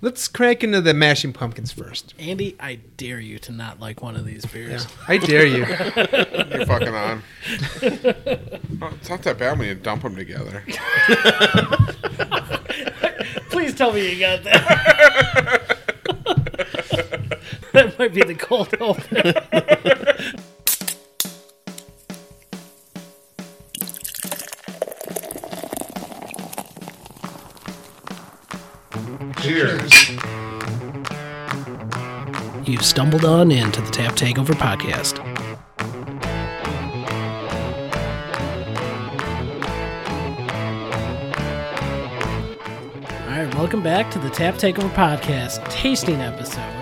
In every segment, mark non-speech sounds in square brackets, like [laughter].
Let's crack into the mashing pumpkins first. Andy, I dare you to not like one of these beers. I dare you. [laughs] You're fucking on. Oh, it's not that bad when you dump them together. [laughs] Please tell me you got that. [laughs] that might be the cold open. Cheers. You've stumbled on into the Tap Takeover podcast. All right, welcome back to the Tap Takeover podcast tasting episode.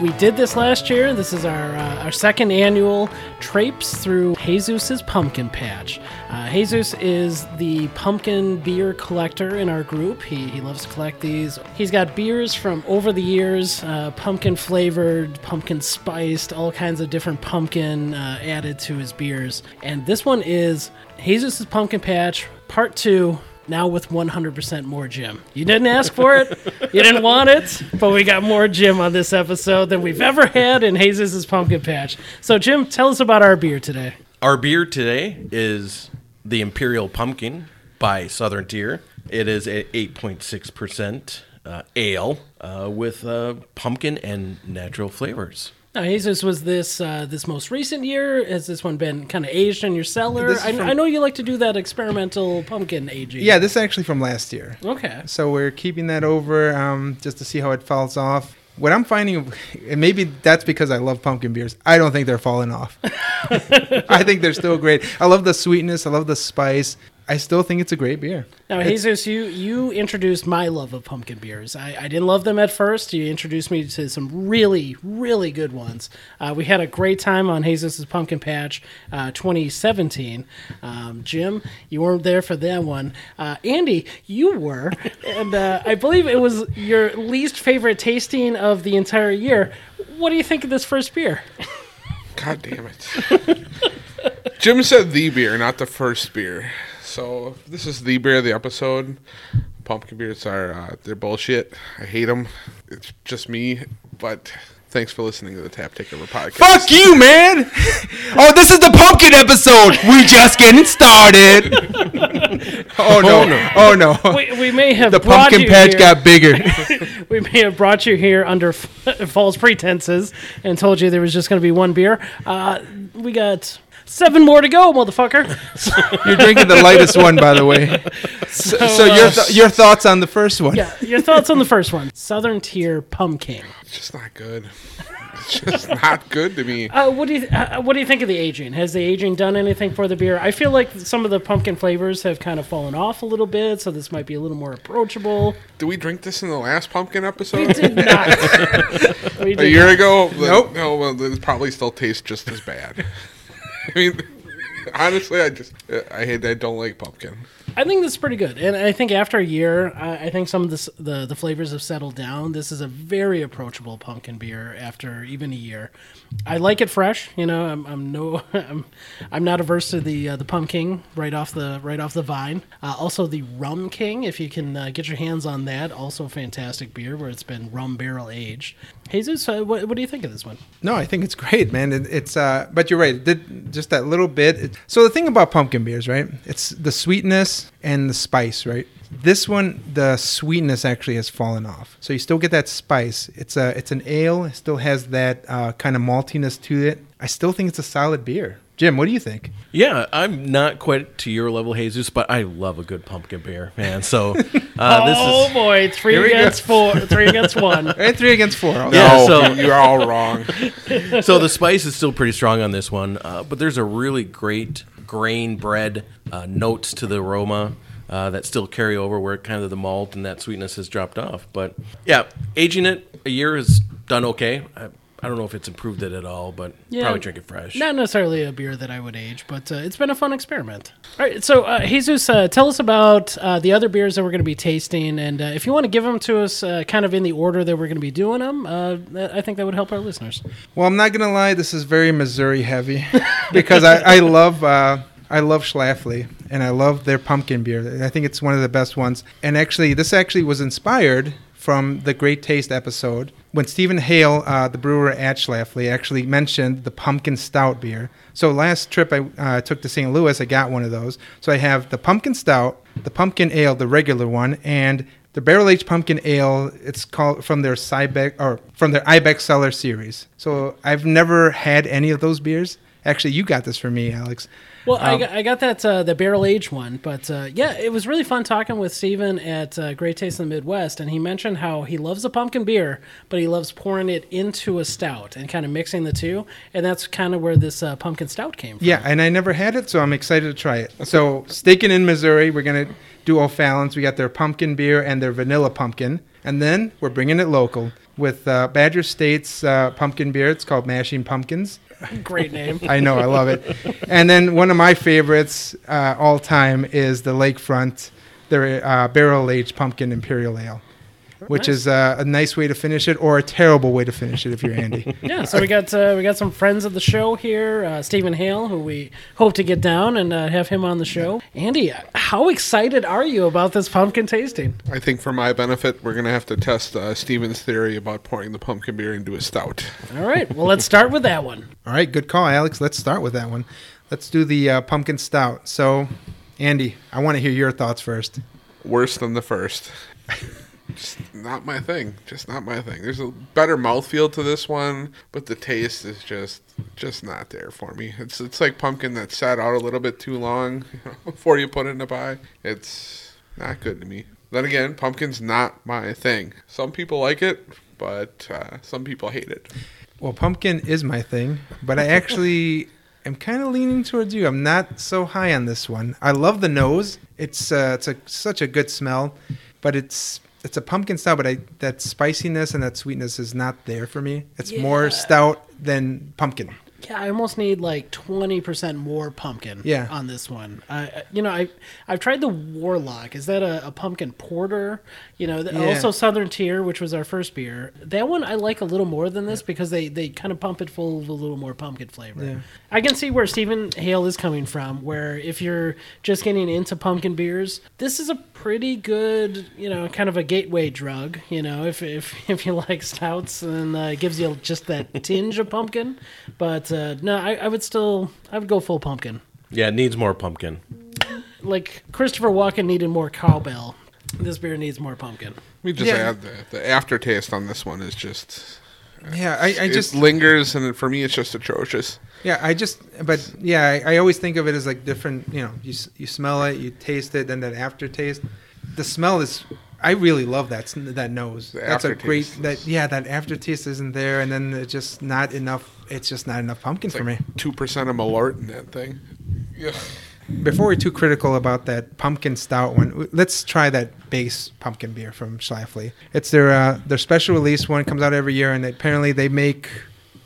We did this last year. This is our uh, our second annual traipse through Jesus's pumpkin patch. Uh, Jesus is the pumpkin beer collector in our group. He, he loves to collect these. He's got beers from over the years, uh, pumpkin flavored, pumpkin spiced, all kinds of different pumpkin uh, added to his beers. And this one is Jesus's pumpkin patch part two now with 100% more Jim. You didn't ask for it, you didn't [laughs] want it, but we got more Jim on this episode than we've ever had in Jesus' Pumpkin Patch. So, Jim, tell us about our beer today. Our beer today is the Imperial Pumpkin by Southern Tier. It is a 8.6% uh, ale uh, with uh, pumpkin and natural flavors. Now, Jesus, was this uh, this most recent year? Has this one been kind of aged in your cellar? I, from- I know you like to do that experimental pumpkin aging. Yeah, this is actually from last year. Okay. So we're keeping that over um, just to see how it falls off. What I'm finding, and maybe that's because I love pumpkin beers. I don't think they're falling off. [laughs] I think they're still great. I love the sweetness. I love the spice. I still think it's a great beer. Now, Jesus, you you introduced my love of pumpkin beers. I, I didn't love them at first. You introduced me to some really, really good ones. Uh, we had a great time on Jesus' Pumpkin Patch uh, 2017. Um, Jim, you weren't there for that one. Uh, Andy, you were. [laughs] and uh, I believe it was your least favorite tasting of the entire year. What do you think of this first beer? God damn it. [laughs] Jim said the beer, not the first beer. So this is the beer of the episode. Pumpkin beers are uh, they're bullshit. I hate them. It's just me. But thanks for listening to the Tap Takeover podcast. Fuck you, man! oh, this is the pumpkin episode. We just getting started. [laughs] oh no! Oh no! We, we may have the brought pumpkin you patch here- got bigger. [laughs] [laughs] we may have brought you here under f- false pretenses and told you there was just going to be one beer. Uh, we got seven more to go, motherfucker. [laughs] You're drinking the lightest one, by the way. So, so your uh, th- your thoughts on the first one? yeah, your thoughts on the first one? Southern Tier Pumpkin. It's just not good. It's just not good to me. Uh, what do you uh, What do you think of the aging? Has the aging done anything for the beer? I feel like some of the pumpkin flavors have kind of fallen off a little bit, so this might be a little more approachable. Did we drink this in the last pumpkin episode? We episode? did not. [laughs] we A did year ago? Nope. No, well, it probably still tastes just as bad. I mean, honestly, I just I hate I don't like pumpkin. I think this is pretty good, and I think after a year, I, I think some of this, the the flavors have settled down. This is a very approachable pumpkin beer after even a year. I like it fresh. You know, I'm, I'm no, [laughs] I'm, I'm not averse to the uh, the pumpkin right off the right off the vine. Uh, also, the Rumking, if you can uh, get your hands on that, also fantastic beer where it's been rum barrel aged. Jesus, uh, what, what do you think of this one? No, I think it's great, man. It, it's uh, but you're right. It did just that little bit. It, so the thing about pumpkin beers, right? It's the sweetness and the spice, right? This one, the sweetness actually has fallen off. So you still get that spice. It's a it's an ale. It still has that uh, kind of maltiness to it. I still think it's a solid beer. Jim, what do you think? Yeah, I'm not quite to your level, Jesus, but I love a good pumpkin beer, man. So uh, this [laughs] oh is boy, three Here go. against four, three against one. [laughs] Right, three against four. Okay. Yeah, so- you're all wrong. [laughs] so the spice is still pretty strong on this one, uh, but there's a really great grain bread uh, notes to the aroma uh, that still carry over where kind of the malt and that sweetness has dropped off. But yeah, aging it a year has done okay. I, I don't know if it's improved it at all, but Yeah. probably drink it fresh. Not necessarily a beer that I would age, but uh, it's been a fun experiment. All right, so uh, Jesus, uh, tell us about uh, the other beers that we're going to be tasting, and uh, if you want to give them to us, uh, kind of in the order that we're going to be doing them, uh, I think that would help our listeners. Well, I'm not gonna lie. This is very Missouri heavy [laughs] because I, I love uh, I love Schlafly and I love their pumpkin beer. I think it's one of the best ones. And actually, this actually was inspired from the Great Taste episode when Stephen Hale, uh, the brewer at Schlafly, actually mentioned the pumpkin stout beer. So last trip I uh, took to St. Louis, I got one of those. So I have the pumpkin stout, the pumpkin ale, the regular one, and the barrel aged pumpkin ale. It's called from their Cybec or from their Ibex Cellar series. So I've never had any of those beers. Actually, you got this for me, Alex. Well, I, Um, got, I got that uh, the barrel aged one, but uh, yeah, it was really fun talking with Stephen at uh, Great Taste in the Midwest, and he mentioned how he loves a pumpkin beer, but he loves pouring it into a stout and kind of mixing the two, and that's kind of where this uh, pumpkin stout came from. Yeah, and I never had it, so I'm excited to try it. So, staking in Missouri, we're gonna do O'Fallon's. We got their pumpkin beer and their vanilla pumpkin, and then we're bringing it local with uh, Badger State's uh, pumpkin beer. It's called Mashing Pumpkins. Great name. [laughs] I know, I love it. And then one of my favorites uh, all time is the Lakefront, their uh, barrel aged pumpkin imperial ale, which Nice. is uh, a nice way to finish it, or a terrible way to finish it if you're Andy. [laughs] yeah, so we got uh, we got some friends of the show here. Uh, Stephen Hale, who we hope to get down and uh, have him on the show. Andy, how excited are you about this pumpkin tasting? I think for my benefit, we're gonna have to test uh, Stephen's theory about pouring the pumpkin beer into a stout. All right, well, let's start with that one. [laughs] All right, good call, Alex. Let's start with that one. Let's do the uh, pumpkin stout. So, Andy, I want to hear your thoughts first. Worse than the first. [laughs] Just not my thing. Just not my thing. There's a better mouthfeel to this one, but the taste is just just not there for me. It's it's like pumpkin that sat out a little bit too long [laughs] before you put it in a pie. It's not good to me. Then again, pumpkin's not my thing. Some people like it, but uh, some people hate it. Well, pumpkin is my thing, but I actually [laughs] am kind of leaning towards you. I'm not so high on this one. I love the nose. It's uh, it's a, such a good smell, but it's it's a pumpkin stout, but I, that spiciness and that sweetness is not there for me. It's Yeah. more stout than pumpkin. Yeah, I almost need like twenty percent more pumpkin. Yeah. on this one. I, you know, I I've tried the Warlock. Is that a, a pumpkin porter? You know, th- Yeah. also Southern Tier, which was our first beer. That one I like a little more than this because they they kind of pump it full of a little more pumpkin flavor. Yeah. I can see where Stephen Hale is coming from. Where if you're just getting into pumpkin beers, this is a pretty good, you know, kind of a gateway drug. You know, if if [laughs] if you like stouts, and uh, it gives you just that tinge of pumpkin. But uh, no, I, I would still I would go full pumpkin. Yeah, it needs more pumpkin. Like Christopher Walken needed more cowbell. This beer needs more pumpkin. We just Yeah. add the, the aftertaste on this one is just Yeah, I, I it just lingers, and for me, it's just atrocious. Yeah, I just, but yeah, I, I always think of it as like different. You know, you s- you smell it, you taste it, then that aftertaste. The smell is, I really love that that nose. The That's a great. That yeah, that aftertaste isn't there, and then it's just not enough. It's just not enough pumpkin It's for like me. two percent of Malort in that thing. Yeah. Before we're too critical about that pumpkin stout one, let's try that base pumpkin beer from Schlafly. It's their uh, their special release one. Comes out every year, and apparently they make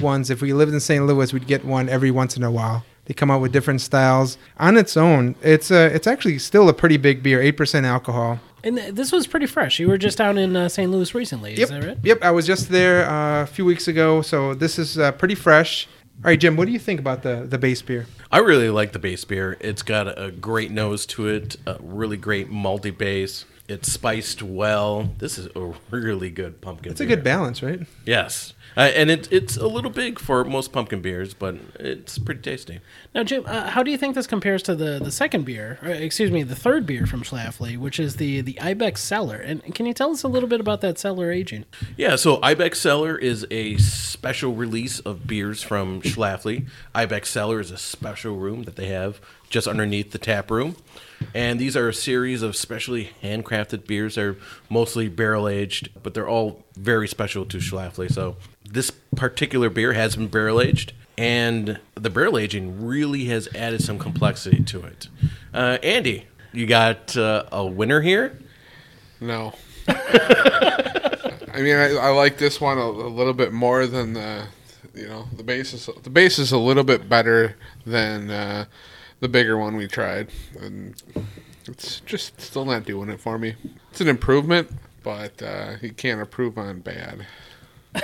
ones. If we lived in St. Louis, we'd get one every once in a while. They come out with different styles. On its own, it's uh, it's actually still a pretty big beer, eight percent alcohol. And th- this was pretty fresh. You were just down in uh, St. Louis recently, is Yep, that right? yep. I was just there uh, a few weeks ago, so this is uh, pretty fresh. All right, Jim, what do you think about the the base beer? I really like the base beer. It's got a great nose to it, a really great malty base. It's spiced well. This is a really good pumpkin. It's a beer. good balance, right? Yes, uh, and it, it's a little big for most pumpkin beers, but it's pretty tasty. Now, Jim, uh, how do you think this compares to the, the second beer, or, excuse me, the third beer from Schlafly, which is the, the Ibex Cellar? And can you tell us a little bit about that cellar aging? Yeah, so Ibex Cellar is a special release of beers from Schlafly. Ibex Cellar is a special room that they have just underneath the tap room. And these are a series of specially handcrafted beers. They're mostly barrel aged, but they're all very special to Schlafly. So this particular beer has been barrel aged, and the barrel aging really has added some complexity to it. Uh, Andy, you got uh, a winner here? No. [laughs] I mean, I, I like this one a, a little bit more than the, you know, the base is the base is a little bit better than uh, the bigger one we tried, and it's just still not doing it for me. It's an improvement, but uh, you can't improve on bad. [laughs]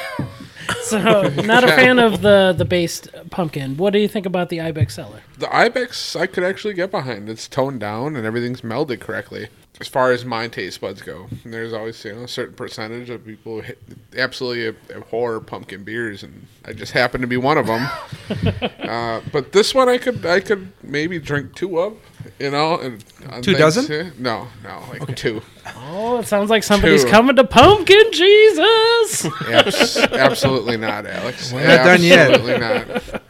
So, not a fan of the, the based pumpkin. What do you think about the Ibex Cellar? The Ibex I could actually get behind. It's toned down and everything's melded correctly. As far as my taste buds go. There's always you know a certain percentage of people who absolutely abhor pumpkin beers, and I just happen to be one of them. [laughs] uh, but this one I could I could maybe drink two of, you know. And, Two things- dozen? No, no, like two. Oh, it sounds like somebody's Two. coming to Pumpkin Jesus. Abs- absolutely not, Alex. We're not done yet. Absolutely not.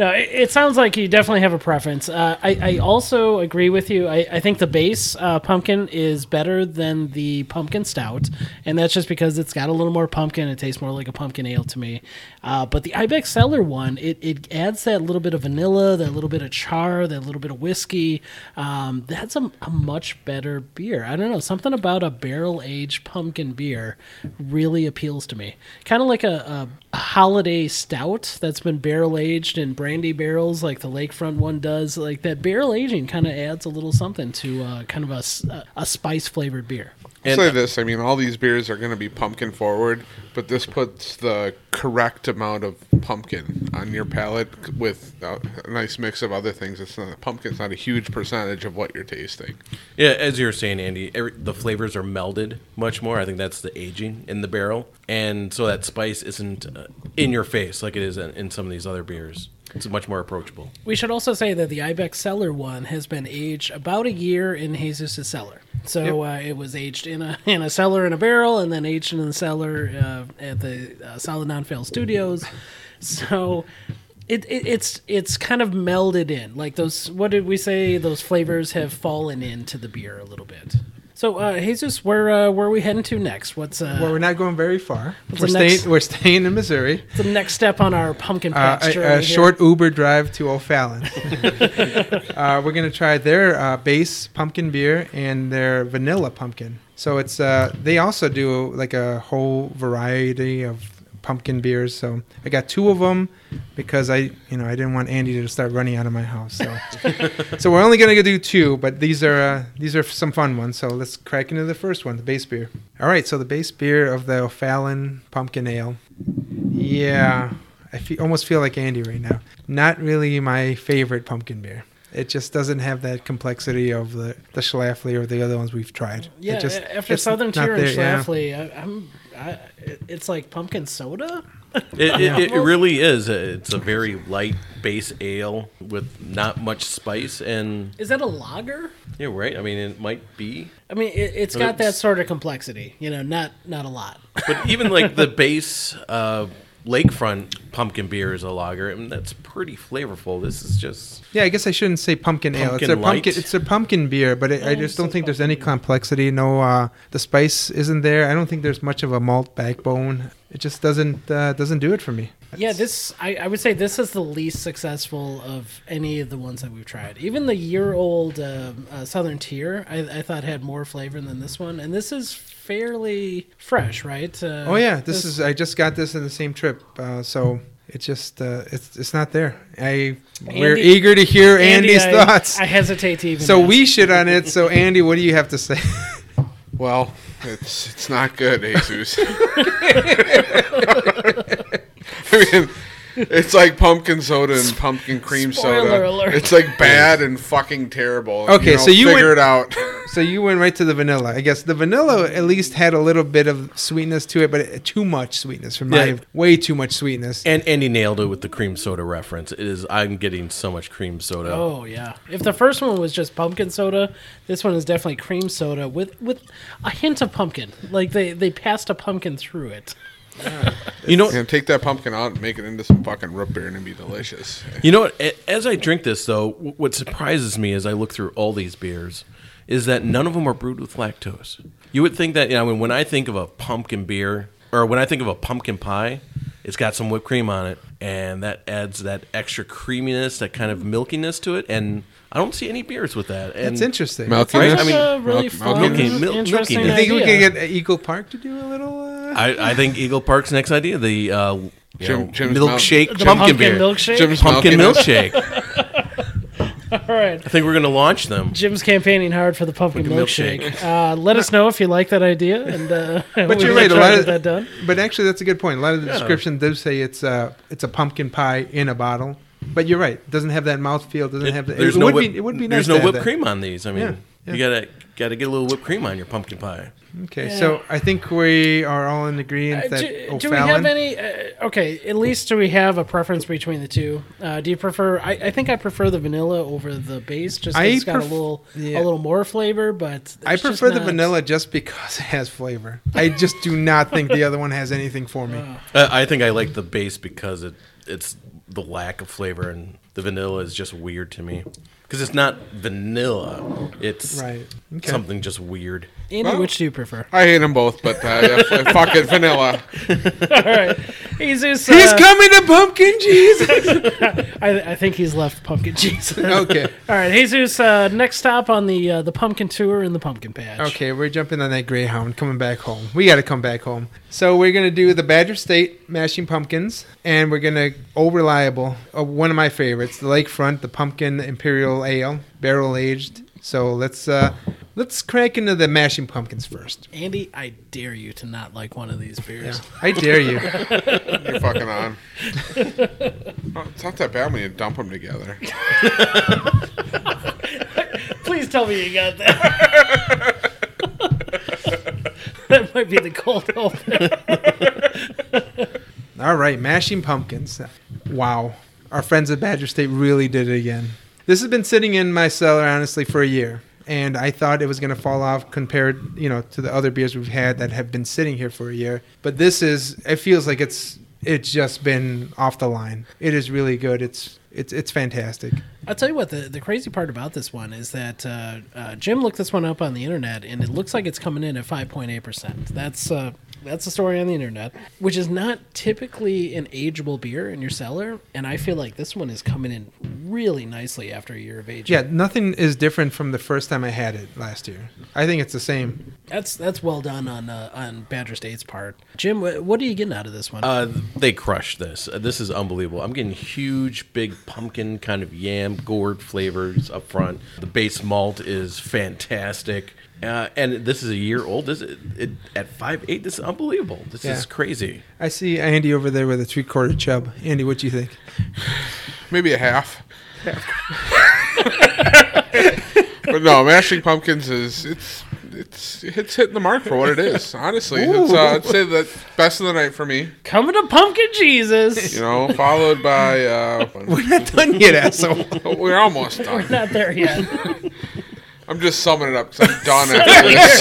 No, it, it sounds like you definitely have a preference. Uh, I, I also agree with you. I, I think the base uh, pumpkin is better than the pumpkin stout, and that's just because it's got a little more pumpkin. It tastes more like a pumpkin ale to me. Uh, but the Ibex Cellar one, it, it adds that little bit of vanilla, that little bit of char, that little bit of whiskey. Um, that's a, a much better beer. I don't know, something about a barrel aged pumpkin beer really appeals to me. Kind of like a, a holiday stout that's been barrel aged in brandy barrels, like the Lakefront one does. Like that barrel aging kind of adds a little something to uh, kind of a, a spice flavored beer. I'll say this: I mean, all these beers are going to be pumpkin forward, but this puts the correct amount of pumpkin on your palate with a nice mix of other things. It's not pumpkin's not a huge percentage of what you're tasting. Yeah, as you were saying, Andy, every, the flavors are melded much more. I think that's the aging in the barrel, and so that spice isn't uh, in your face like it is in, in some of these other beers. It's much more approachable. We should also say that the Ibex Cellar one has been aged about a year in Jesus' cellar. So uh, it was aged in a in a cellar in a barrel, and then aged in the cellar uh, at the uh, Solid Non-Fail Studios. So it, it it's it's kind of melded in. Like those, what did we say? Those flavors have fallen into the beer a little bit. So uh, Jesus, where uh, where are we heading to next? What's uh, Well, we're not going very far. We're staying. next- We're staying in Missouri. the next step on our pumpkin Uh, patch a, a here? short Uber drive to O'Fallon. [laughs] uh, we're gonna try their uh, base pumpkin beer and their vanilla pumpkin. So it's uh, they also do like a whole variety of pumpkin beers. So I got two of them because I, you know, I didn't want Andy to start running out of my house. So, [laughs] so we're only gonna do two, but these are uh, these are some fun ones. So let's crack into the first one, the base beer. All right, so the base beer of the O'Fallon Pumpkin Ale. Yeah, I feel, almost feel like Andy right now. Not really my favorite pumpkin beer. It just doesn't have that complexity of the the Schlafly or the other ones we've tried. It Yeah, just, after it's Southern not Tier and there, yeah. Schlafly, I, I'm, I, it's like pumpkin soda. It, it, it, [laughs] really is. It's a very light base ale with not much spice, and Is that a lager? yeah, right. I mean, it might be, I mean, it, it's But got that sort of complexity. You know, not not a lot. but even like the [laughs] base uh, lakefront pumpkin beer is a lager, and that's pretty flavorful. This is just Yeah, I guess I shouldn't say pumpkin, ale. It's Pumpkin a pumpkin. It's a pumpkin beer, but it, I just don't think there's any complexity. No, uh, the spice isn't there. I don't think there's much of a malt backbone. It just doesn't uh, doesn't do it for me. Yeah, this I, I would say this is the least successful of any of the ones that we've tried. Even the year old uh, uh, Southern Tier, I, I thought had more flavor than this one, and this is fairly fresh, right? Uh, Oh yeah, this is. I just got this in the same trip, uh, so it's just uh, it's it's not there. I we're eager to hear Andy, Andy's I- thoughts. I hesitate to even. so ask. we shit on it. So Andy, what do you have to say? [laughs] Well, it's it's not good, Jesus. [laughs] [laughs] I mean, it's like pumpkin soda and pumpkin cream Spoiler soda. alert. It's like bad and fucking terrible. Okay, know, so you figure went- it out. [laughs] so you went right to the vanilla. I guess the vanilla at least had a little bit of sweetness to it, but it, too much sweetness for my Yeah. way too much sweetness. and Andy nailed it with the cream soda reference. It is I'm getting so much cream soda. Oh yeah. If the first one was just pumpkin soda, this one is definitely cream soda with with a hint of pumpkin. Like they they passed a pumpkin through it. You know, And take that pumpkin out and make it into some fucking root beer and it'd be delicious. You know what? As I drink this, though, what surprises me as I look through all these beers is that none of them are brewed with lactose. You would think that, you know, when, when I think of a pumpkin beer, or when I think of a pumpkin pie, it's got some whipped cream on it, and that adds that extra creaminess, that kind of milkiness to it, and I don't see any beers with that. And That's interesting. Milky- Right? like I mean, a really milk- fun, milky- mil- interesting milky. You think we idea. could get Eagle Park to do a little? Uh... I, I think Eagle Park's next idea, the uh, you Jim- know, Jim's milkshake the pumpkin, pumpkin beer. milkshake? Jim's Pumpkin milking milkshake. [laughs] All right. I think we're going to launch them. Jim's campaigning hard for the pumpkin, Pumpkin milkshake. milkshake. Uh, let us know if you like that idea, and uh, [laughs] [laughs] But you're right. A lot of that done. But actually, that's a good point. A lot of the Yeah. description does say it's a it's a pumpkin pie in a bottle. But you're right. It doesn't have that mouthfeel. It doesn't have the. There's it no would whip, be. It would be There's nice. no to have whipped that. cream on these. I mean, Yeah. You gotta gotta get a little whipped cream on your pumpkin pie. Okay, Yeah. so I think we are all in agreement Uh, that do, do we have any? Uh, okay, at least do we have a preference between the two? Uh, do you prefer? I, I think I prefer the vanilla over the base, just 'cause I it's got a little yeah. a little more flavor. But I it's just prefer the not- vanilla just because it has flavor. I just do not think the other one has anything for me. Uh, I think I like the base because it it's the lack of flavor, and the vanilla is just weird to me because it's not vanilla. It's Right. Okay. something just weird. Andy, Well- which do you prefer? I hate them both, but uh, [laughs] fuck it, vanilla. [laughs] All right, Jesus. He's uh, coming to pumpkin Jesus. [laughs] I, I think he's left pumpkin Jesus. okay. All right, Jesus. Uh, next stop on the uh, the pumpkin tour in the pumpkin patch. Okay, we're jumping on that Greyhound, coming back home. We got to come back home. So we're gonna do the Badger State mashing pumpkins, and we're gonna oh reliable, uh, one of my favorites, the Lakefront, the Pumpkin Imperial Ale, barrel aged. So let's uh let's crack into the mashing pumpkins first. Andy, I dare you to not like one of these beers. I dare you. [laughs] You're fucking on. Oh, it's not that bad when you dump them together. [laughs] Please tell me you got that. [laughs] that might be the cold open. All right, mashing pumpkins. Wow, our friends at Badger State really did it again. This has been sitting in my cellar honestly for a year, and I thought it was going to fall off compared, you know, to the other beers we've had that have been sitting here for a year. But this is, it feels like it's it's just been off the line. It is really good. It's it's it's fantastic. I'll tell you what, the, the crazy part about this one is that uh, uh, Jim looked this one up on the internet, and it looks like it's coming in at 5.8%. That's uh, that's the story on the internet, which is not typically an ageable beer in your cellar, and I feel like this one is coming in really nicely after a year of age. Yeah, nothing is different from the first time I had it last year. I think it's the same. That's that's well done on uh, on Badger State's part. Jim, what are you getting out of this one? Uh, they crushed this. Uh, this is unbelievable. I'm getting huge, big pumpkin kind of yam gourd flavors up front. The base malt is fantastic. Uh, and this is a year old. This it, it, at five eight. This is unbelievable. This Yeah. is crazy. I see Andy over there with a three quarter chub. Andy, what do you think? Maybe a half. But no, mashing pumpkins is it's it's it's hitting the mark for what it is. Honestly, it's uh, I'd say the best of the night for me. Coming to Pumpkin Jesus. You know, followed by uh, We're not done yet, asshole. we're almost done. We're not there yet. I'm just summing it up because I'm [laughs] done after this.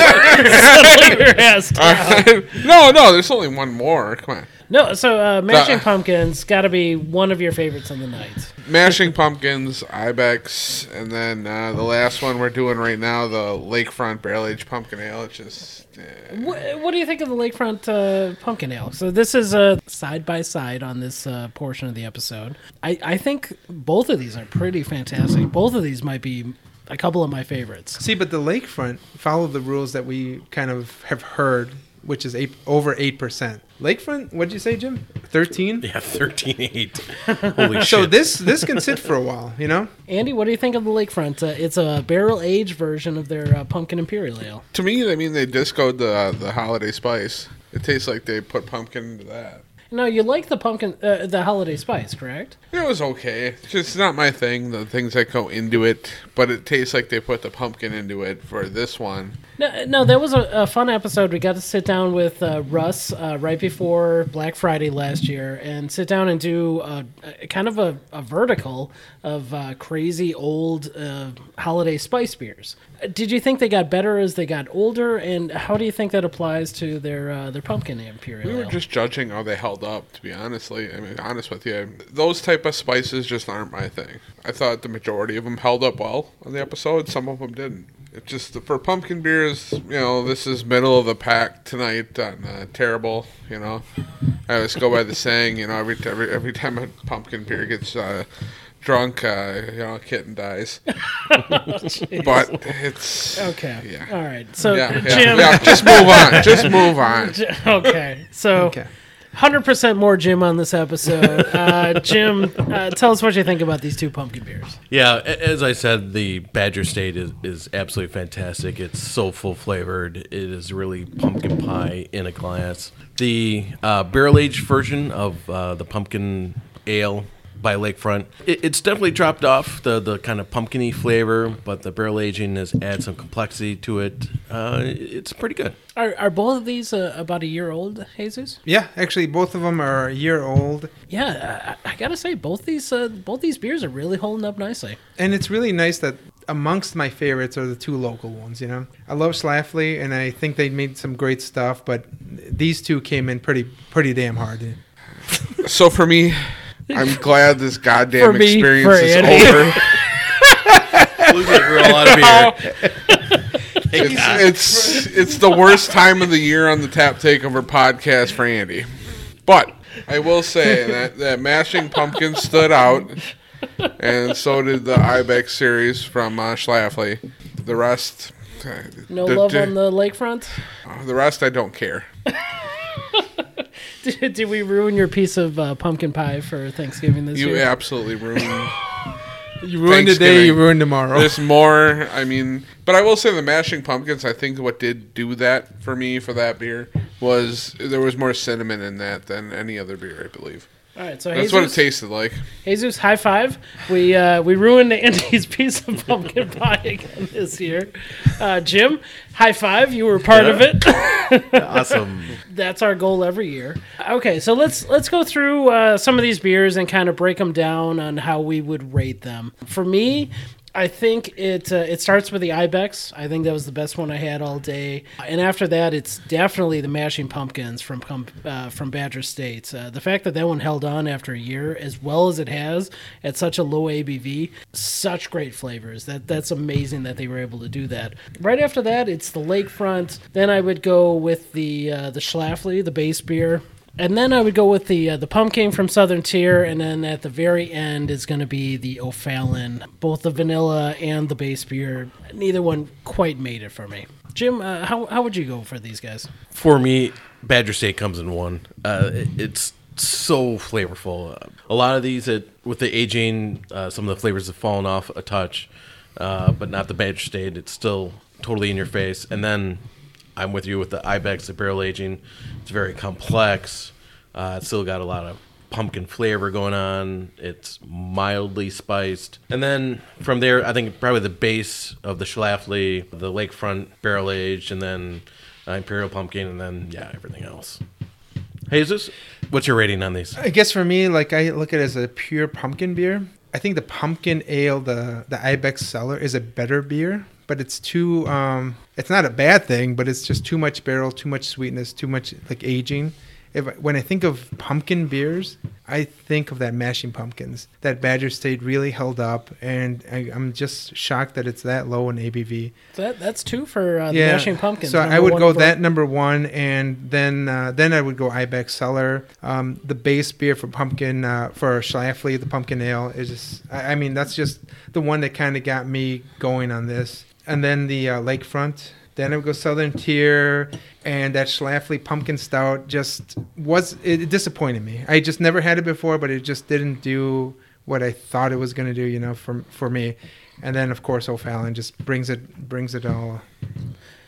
Ass [laughs] down. All right. No, no, there's only one more. Come on. No, so uh, Mashing Uh, Pumpkins got to be one of your favorites on the night. Mashing Pumpkins, Ibex, and then uh, the last one we're doing right now, the Lakefront Barrel Aged Pumpkin Ale. It's just. What, what do you think of the Lakefront uh, Pumpkin Ale? So this is a side by side on this uh, portion of the episode. I, I think both of these are pretty fantastic. Both of these might be a couple of my favorites. See, but the lakefront followed the rules that we kind of have heard, which is eight, over eight percent. Lakefront, what'd you say, Jim? Thirteen. Yeah, thirteen eight. [laughs] Holy So this this can sit for a while, you know. Andy, what do you think of the Lakefront? Uh, it's a barrel aged version of their uh, Pumpkin Imperial Ale. To me, I mean, they discoed the the holiday spice. It tastes like they put pumpkin into that. No, you like the pumpkin, uh, the holiday spice, correct? It was okay. It's just not my thing. The things that go into it, but it tastes like they put the pumpkin into it for this one. No, no, that was a, a fun episode. We got to sit down with uh, Russ uh, right before Black Friday last year and sit down and do a, a kind of a, a vertical of uh, crazy old uh, holiday spice beers. Did you think they got better as they got older, and how do you think that applies to their uh, their pumpkin imperial? We were just judging how they held up. To be honestly, I mean, honest with you, those type of spices just aren't my thing. I thought the majority of them held up well on the episode. Some of them didn't. It just for pumpkin beers, you know, this is middle of the pack tonight on uh, terrible. You know, I always go by the saying, you know, every every every time a pumpkin beer gets uh, drunk, uh, you know, a kitten dies. [laughs] but it's okay. Yeah. All right. So yeah, yeah, Jim. yeah. Just move on. Just move on. [laughs] Okay. So. Okay. Hundred percent more Jim on this episode. [laughs] Uh, Jim, uh, tell us what you think about these two pumpkin beers. Yeah, as I said, the Badger State is, is absolutely fantastic. It's so full flavored. It is really pumpkin pie in a glass. The uh, barrel aged version of uh, the pumpkin ale by Lakefront. It, it's definitely dropped off the, the kind of pumpkiny flavor, but the barrel aging has added some complexity to it. Uh, it's pretty good. Are, are both of these uh, about a year old, Jesus? Yeah, actually, both of them are a year old, Yeah, I, I gotta say both these uh, both these beers are really holding up nicely. and it's really nice that amongst my favorites are the two local ones. You know, I love Schlafly, and I think they made some great stuff, but these two came in pretty pretty damn hard. So for me, I'm glad this goddamn For me, experience for is Andy. over. Looks like we're all out of beer. Thank God. It's it's the worst time of the year on the Tap Takeover podcast for Andy. But I will say that that Mashing Pumpkin stood out, and so did the Ibex series from uh, Schlafly. The rest, uh, No the, love the, on the lakefront. the rest. I don't care. [laughs] Did, [laughs] did we ruin your piece of uh, pumpkin pie for Thanksgiving this You year? You absolutely ruined. [laughs] You ruined today, Thanksgiving. you ruined tomorrow. There's more. I mean, but I will say the Mashing Pumpkins. I think what did do that for me for that beer was there was more cinnamon in that than any other beer. I believe All right, so that's Jesus, what it tasted like. Jesus, high five. We uh, we ruined Andy's [laughs] piece of pumpkin pie again this year. Uh, Jim, high five. You were part of it. [laughs] awesome. That's our goal every year. Okay, so let's let's go through uh, some of these beers and kind of break them down on how we would rate them. For me. I think it uh, it starts with the Ibex. I think that was the best one I had all day, and after that, it's definitely the Mashing Pumpkins from uh, from Badger State. Uh, the fact that that one held on after a year as well as it has at such a low ABV, such great flavors. That that's amazing that they were able to do that. Right after that, it's the Lakefront. Then I would go with the uh, the Schlafly, the base beer. And then I would go with the uh, the pumpkin from Southern Tier, and then at the very end is going to be the O'Fallon. Both the vanilla and the base beer, neither one quite made it for me. Jim, uh, how how would you go for these guys? For me, Badger State comes in one. Uh, it- it's so flavorful. A lot of these, it, with the aging, uh, some of the flavors have fallen off a touch, uh, but not the Badger State. It's still totally in your face. And then I'm with you with the Ibex, the barrel aging. It's very complex. Uh, it's still got a lot of pumpkin flavor going on. It's mildly spiced. And then from there, I think probably the base of the Schlafly, the Lakefront barrel aged, and then uh, Imperial Pumpkin, and then, yeah, everything else. Jesus, what's your rating on these? I guess for me, like I look at it as a pure pumpkin beer. I think the pumpkin ale, the the Ibex Cellar, is a better beer, but it's too. Um, it's not a bad thing, but it's just too much barrel, too much sweetness, too much like aging. If when I think of pumpkin beers, I think of that Mashing Pumpkins. That Badger State really held up, and I, I'm just shocked that it's that low in ABV. That, that's two for uh, the Mashing Pumpkins. So I would go for- that number one, and then uh, then I would go Ibex Cellar. Um, the base beer for pumpkin uh, for Schlafly, the pumpkin ale is just. I, I mean, that's just the one that kind of got me going on this. And then the uh, Lakefront. Then it would go Southern Tier, and that Schlafly Pumpkin Stout just was it, it disappointed me. I just never had it before, but it just didn't do what I thought it was going to do. You know, for for me. And then of course O'Fallon just brings it brings it all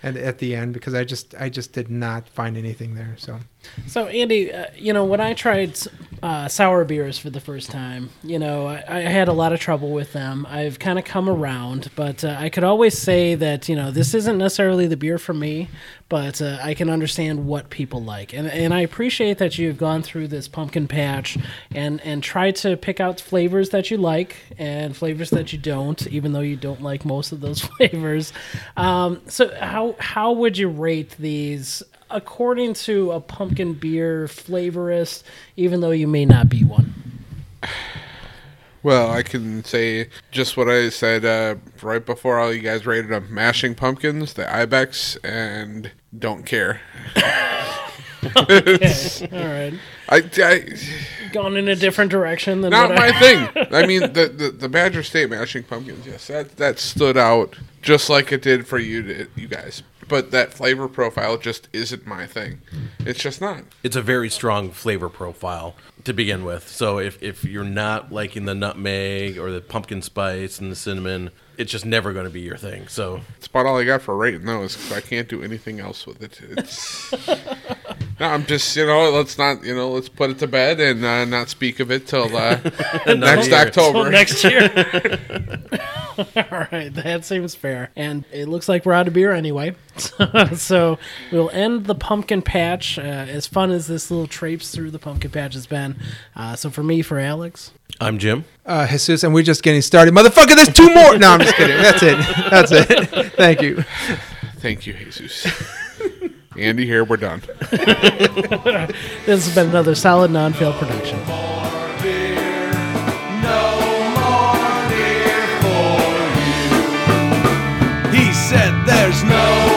and at the end because I just I just did not find anything there. So So Andy, uh, you know when I tried uh, sour beers for the first time, you know I, I had a lot of trouble with them. I've kind of come around, but uh, I could always say that you know this isn't necessarily the beer for me, but uh, I can understand what people like, and and I appreciate that you've gone through this pumpkin patch and and tried to pick out flavors that you like and flavors that you don't, even though you don't like most of those [laughs] flavors. Um, so how how would you rate these? According to a pumpkin beer flavorist, even though you may not be one. Well, I can say just what I said uh, right before all you guys rated them: Mashing Pumpkins, the Ibex, and Don't Care. Okay, [laughs] all right. I, I Gone in a different direction than not my I, thing. I [laughs] mean, the, the the Badger State Mashing Pumpkins, yes, that that stood out just like it did for you to, you guys. But that flavor profile just isn't my thing. It's just not. It's a very strong flavor profile to begin with. So if, if you're not liking the nutmeg or the pumpkin spice and the cinnamon, it's just never going to be your thing. So It's about all I got for rating those. 'cause I can't do anything else with it. It's [laughs] No, I'm just, you know, let's not, you know, let's put it to bed and uh, not speak of it till uh, [laughs] next year. October. Well, next year. [laughs] All right, that seems fair. And it looks like we're out of beer anyway. [laughs] so we'll end the pumpkin patch. Uh, as fun as this little traipse through the pumpkin patch has been. Uh, so for me, for Alex, I'm Jim. Uh, Jesus, and we're just getting started. Motherfucker, there's two more. No, I'm just kidding. That's it. That's it. [laughs] Thank you. Thank you, Jesus. Andy here, we're done. this has been another solid non fail production. there's no